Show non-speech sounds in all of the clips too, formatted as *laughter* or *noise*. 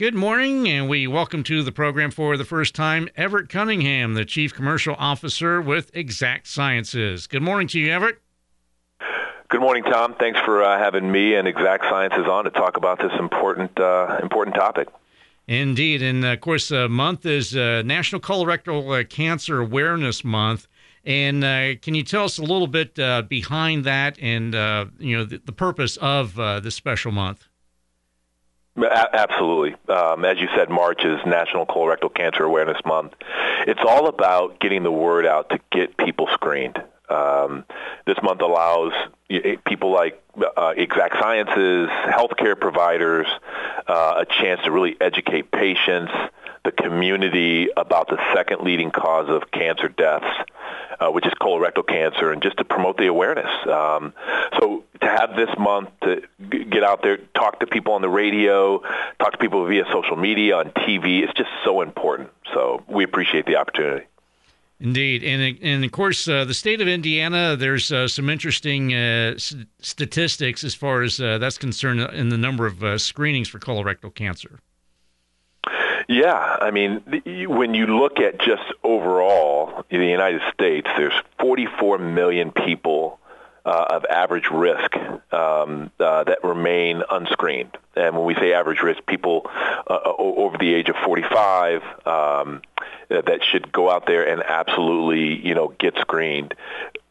Good morning, and we welcome to the program for the first time Everett Cunningham, the Chief Commercial Officer with Exact Sciences. Good morning to you, Everett. Good morning, Tom. Thanks for uh, having me and Exact Sciences on to talk about this important uh, important topic. Indeed, and of course, the month is uh, National Colorectal uh, Cancer Awareness Month. And uh, can you tell us a little bit uh, behind that, and you know the, the, purpose of this special month? Absolutely. Um, as you said, March is National Colorectal Cancer Awareness Month. It's all about getting the word out to get people screened. Um, this month allows people like uh, Exact Sciences, healthcare providers, uh, a chance to really educate patients, the community about the second leading cause of cancer deaths, uh, which is colorectal cancer, and just to promote the awareness. Um, so to have this month to g- get out there, talk to people on the radio, talk to people via social media, on TV, it's just so important. So we appreciate the opportunity. Indeed, and and of course, uh, the state of Indiana. There's uh, some interesting uh, s- statistics as far as uh, that's concerned in the number of uh, screenings for colorectal cancer. Yeah, I mean, when you look at just overall the United States, there's 44 million people uh, of average risk um, uh, that remain unscreened. And when we say average risk, people uh, over the age of 45 um, that should go out there and absolutely, you know, get screened.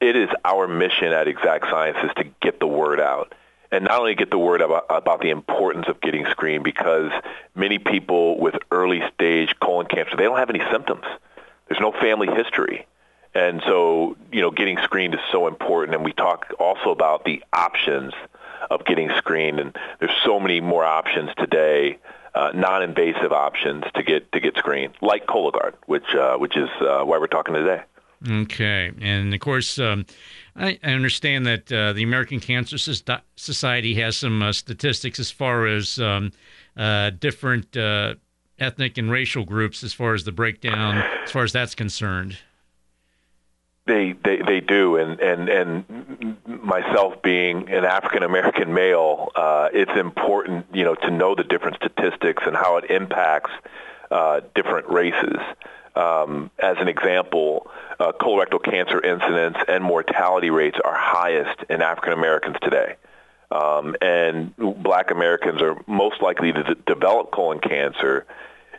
It is our mission at Exact Sciences to get the word out. And not only get the word about, about the importance of getting screened because many people with early stage colon cancer, they don't have any symptoms. There's no family history. And so, you know, getting screened is so important. And we talk also about the options of getting screened. And there's so many more options today, uh, non-invasive options to get to get screened, like Cologuard, which uh, which is uh, why we're talking today. Okay, and of course, um, I, I, understand that uh, the American Cancer Society has some uh, statistics as far as um, uh, different ethnic and racial groups, as far as the breakdown, as far as that's concerned. They, they they do, and and and myself being an African American male, uh, it's important, you know, to know the different statistics and how it impacts uh, different races. Um, as an example, uh, colorectal cancer incidence and mortality rates are highest in African Americans today. Um, and black Americans are most likely to d- develop colon cancer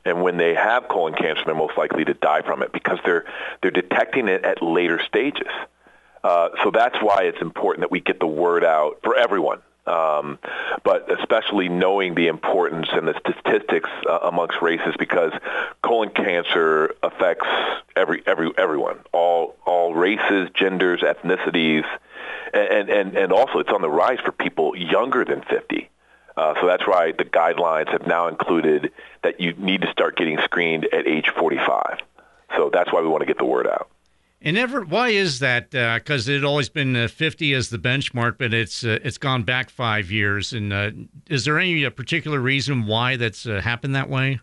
and when they have colon cancer, they're most likely to die from it because they're they're detecting it at later stages. Uh, so that's why it's important that we get the word out for everyone. Um, but especially knowing the importance and the statistics uh, amongst races, because colon cancer affects every every everyone, all all races, genders, ethnicities, and and and also it's on the rise for people younger than 50. Uh, so that's why the guidelines have now included that you need to start getting screened at age 45. So that's why we want to get the word out. And Everett, why is that? Because uh, it always been uh, 50 as the benchmark, but it's uh, it's gone back five years. And uh, is there any uh, particular reason why that's happened that way?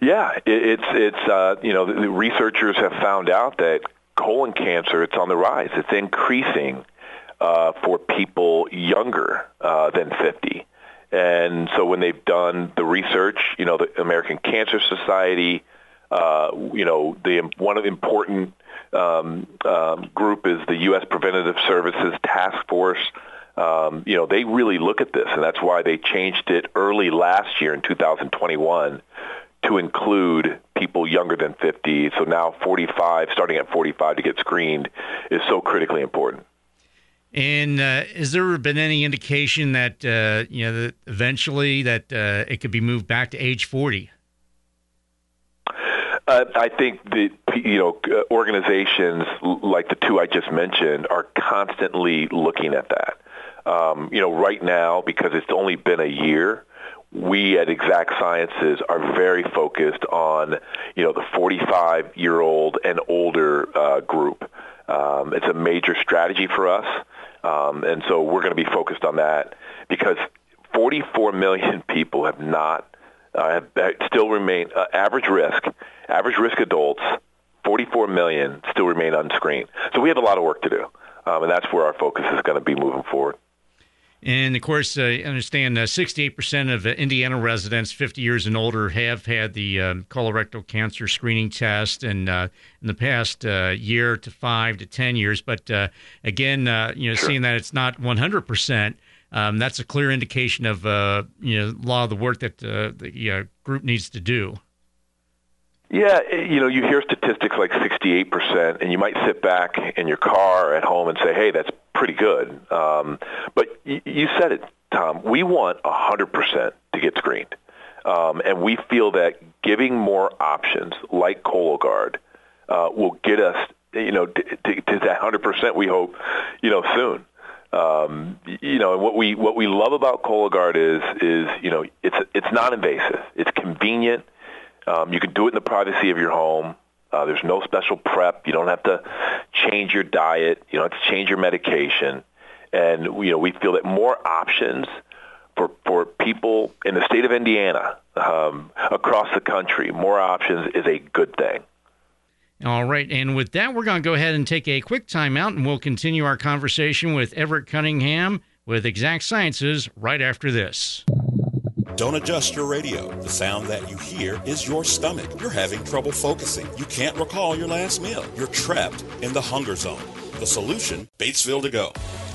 Yeah, it, it's it's you know the researchers have found out that colon cancer it's on the rise. It's increasing uh, for people younger uh, than 50. And so when they've done the research, you know, the American Cancer Society, uh, you know, the one important um, um, group is the U.S. Preventative Services Task Force. Um, you know, they really look at this, and that's why they changed it early last year in 2021 to include people younger than 50. So now 45, starting at 45 to get screened, is so critically important. And uh, has there been any indication that uh, you know that eventually that uh, it could be moved back to age forty? Uh, I think that you know organizations like the two I just mentioned are constantly looking at that. Um, you know, right now because it's only been a year, we at Exact Sciences are very focused on you know the 45 year old and older uh, group. Um, it's a major strategy for us. Um, and so we're going to be focused on that because 44 million *laughs* people have not, uh, still remain uh, average risk, average risk adults, 44 million still remain unscreened. So we have a lot of work to do. Um, and that's where our focus is going to be moving forward. And of course, uh, I understand uh, 68% of Indiana residents 50 years and older have had the um, colorectal cancer screening test, and uh, in the past uh, year to five to 10 years. But uh, again, uh, you know, sure. seeing that it's not 100%, um, that's a clear indication of you know a lot of the work that the group needs to do. Yeah, you know, you hear statistics like 68%, and you might sit back in your car at home and say, hey, that's pretty good. Um, but y- you said it, Tom. We want 100% to get screened. Um, and we feel that giving more options like Cologuard uh, will get us, you know, to, to, to that 100% we hope, you know, soon. Um, you know, and what we what we love about Cologuard is is you know it's it's non-invasive, it's convenient. Um, you can do it in the privacy of your home. Uh, there's no special prep. You don't have to change your diet. You don't have to change your medication. And you know, we feel that more options for for people in the state of Indiana, um, across the country, more options is a good thing. All right, and with that, we're going to go ahead and take a quick timeout, and we'll continue our conversation with Everett Cunningham with Exact Sciences right after this. Don't adjust your radio. The sound that you hear is your stomach. You're having trouble focusing. You can't recall your last meal. You're trapped in the hunger zone. The solution Batesville to go.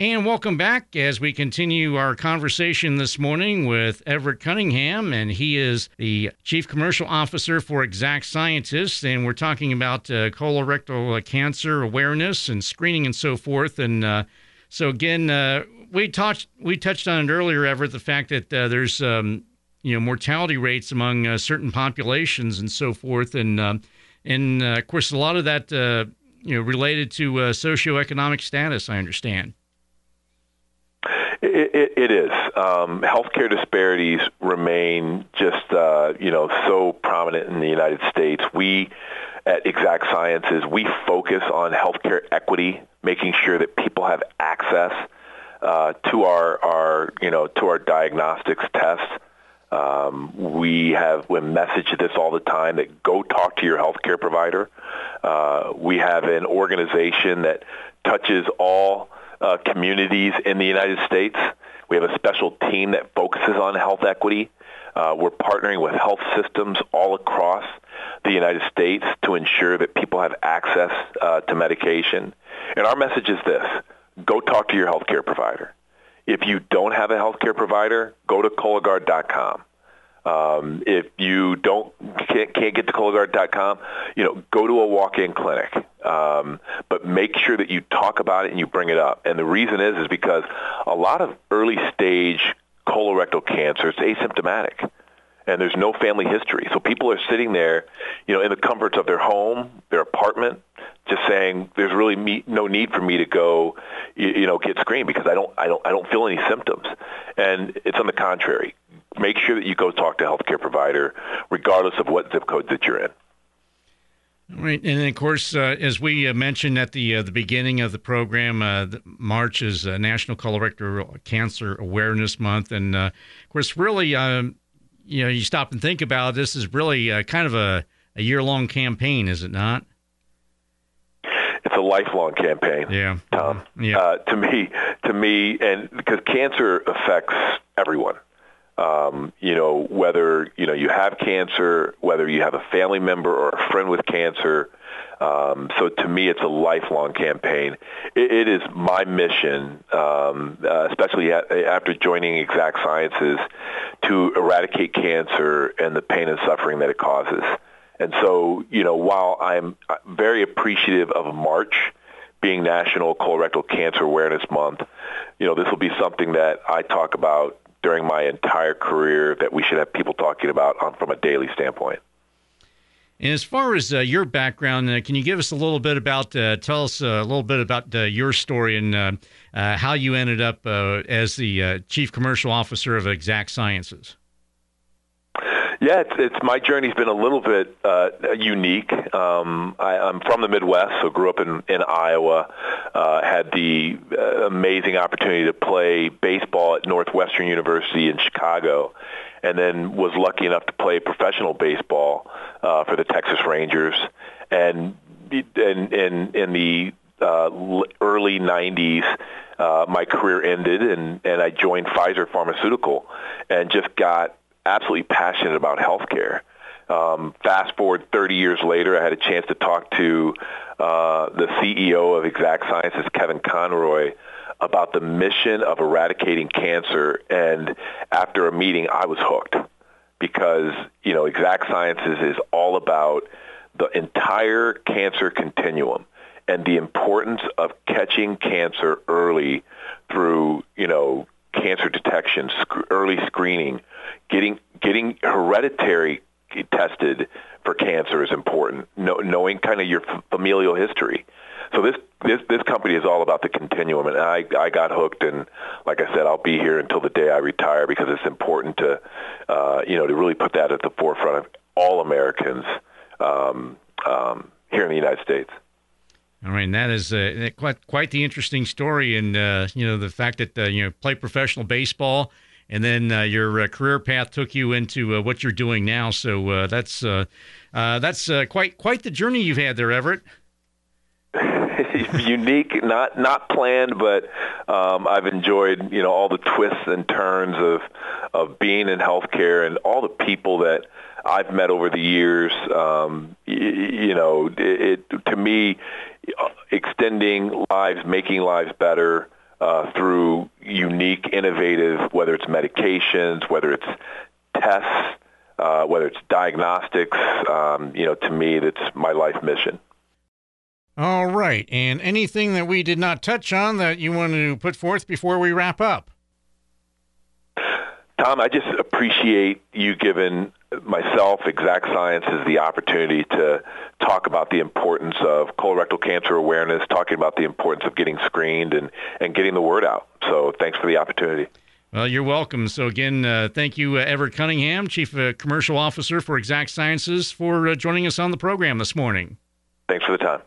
And welcome back as we continue our conversation this morning with Everett Cunningham, and he is the Chief Commercial Officer for Exact Sciences. And we're talking about uh, colorectal uh, cancer awareness and screening and so forth. And uh, so, again, uh, we touched we touched on it earlier, Everett, the fact that uh, there's um, you know mortality rates among uh, certain populations and so forth, and um, and of course a lot of that you know related to socioeconomic status. I understand. It, it, it is. Um, healthcare disparities remain just, uh, you know, so prominent in the United States. We at Exact Sciences, we focus on healthcare equity, making sure that people have access uh, to our, our, you know, to our diagnostics tests. Um, we have we message this all the time that go talk to your healthcare provider. Uh, we have an organization that touches all uh, communities in the United States. We have a special team that focuses on health equity. Uh, we're partnering with health systems all across the United States to ensure that people have access uh, to medication. And our message is this. Go talk to your healthcare provider. If you don't have a healthcare provider, go to Cologuard.com. Um, if you don't can't, can't get to Cologuard.com, you know, go to a walk-in clinic. Um, but make sure that you talk about it and you bring it up. And the reason is is because a lot of early stage colorectal cancer is asymptomatic and there's no family history. So people are sitting there, you know, in the comforts of their home, their apartment, just saying there's really me, no need for me to go, you, you know, get screened because I don't, I don't, I don't feel any symptoms. And it's on the contrary make sure that you go talk to a healthcare provider, regardless of what zip code that you're in. Right, and of course, uh, as we uh, mentioned at the uh, the beginning of the program, uh, March is uh, National Colorectal Cancer Awareness Month, and uh, of course, really, um, you know, you stop and think about it, this is really kind of a, a year long campaign, is it not? It's a lifelong campaign. Yeah, Tom. Yeah. to me, to me, and because cancer affects everyone um, you know, whether, you know, you have cancer, whether you have a family member or a friend with cancer. Um, so to me, it's a lifelong campaign. it, it is my mission, um, uh, especially at, after joining Exact Sciences, to eradicate cancer and the pain and suffering that it causes. And so, you know, while I'm very appreciative of March being National Colorectal Cancer Awareness Month, you know, this will be something that I talk about during my entire career that we should have people talking about on, from a daily standpoint. And as far as uh, your background, uh, can you give us a little bit about, uh, tell us uh, a little bit about uh, your story and uh, how you ended up as the Chief Commercial Officer of Exact Sciences? Yeah, it's, it's my journey's been a little bit uh, unique. Um, I, I'm from the Midwest, so grew up in in Iowa. Uh, had the uh, amazing opportunity to play baseball at Northwestern University in Chicago, and then was lucky enough to play professional baseball uh, for the Texas Rangers. And in in, in the uh, early '90s, uh, my career ended, and and I joined Pfizer Pharmaceutical, and just got absolutely passionate about healthcare. Um, fast forward 30 years later, I had a chance to talk to uh, the CEO of Exact Sciences, Kevin Conroy, about the mission of eradicating cancer. And after a meeting, I was hooked because, you know, Exact Sciences is all about the entire cancer continuum and the importance of catching cancer early through, you know, cancer detection, sc- early screening, getting getting hereditary tested for cancer is important. Know, knowing kind of your familial history. So this this this company is all about the continuum, and I I got hooked, and like I said, I'll be here until the day I retire because it's important to uh, you know to really put that at the forefront of all Americans um, um, here in the United States. All right, and that is uh, quite quite the interesting story, and uh, you know the fact that uh, you know play professional baseball, and then uh, your uh, career path took you into uh, what you're doing now. So that's that's quite quite the journey you've had there, Everett. *laughs* Unique, not not planned, but um, I've enjoyed you know all the twists and turns of of being in healthcare and all the people that I've met over the years. Um, you, you know, it, it to me extending lives, making lives better uh, through unique, innovative, whether it's medications, whether it's tests, uh, whether it's diagnostics. Um, you know, to me, that's my life mission. All right. And anything that we did not touch on that you want to put forth before we wrap up? Tom, I just appreciate you giving myself, Exact Sciences, the opportunity to talk about the importance of colorectal cancer awareness, talking about the importance of getting screened and, and getting the word out. So thanks for the opportunity. Well, you're welcome. So, again, uh, thank you, uh, Everett Cunningham, Chief uh, Commercial Officer for Exact Sciences, for uh, joining us on the program this morning. Thanks for the time.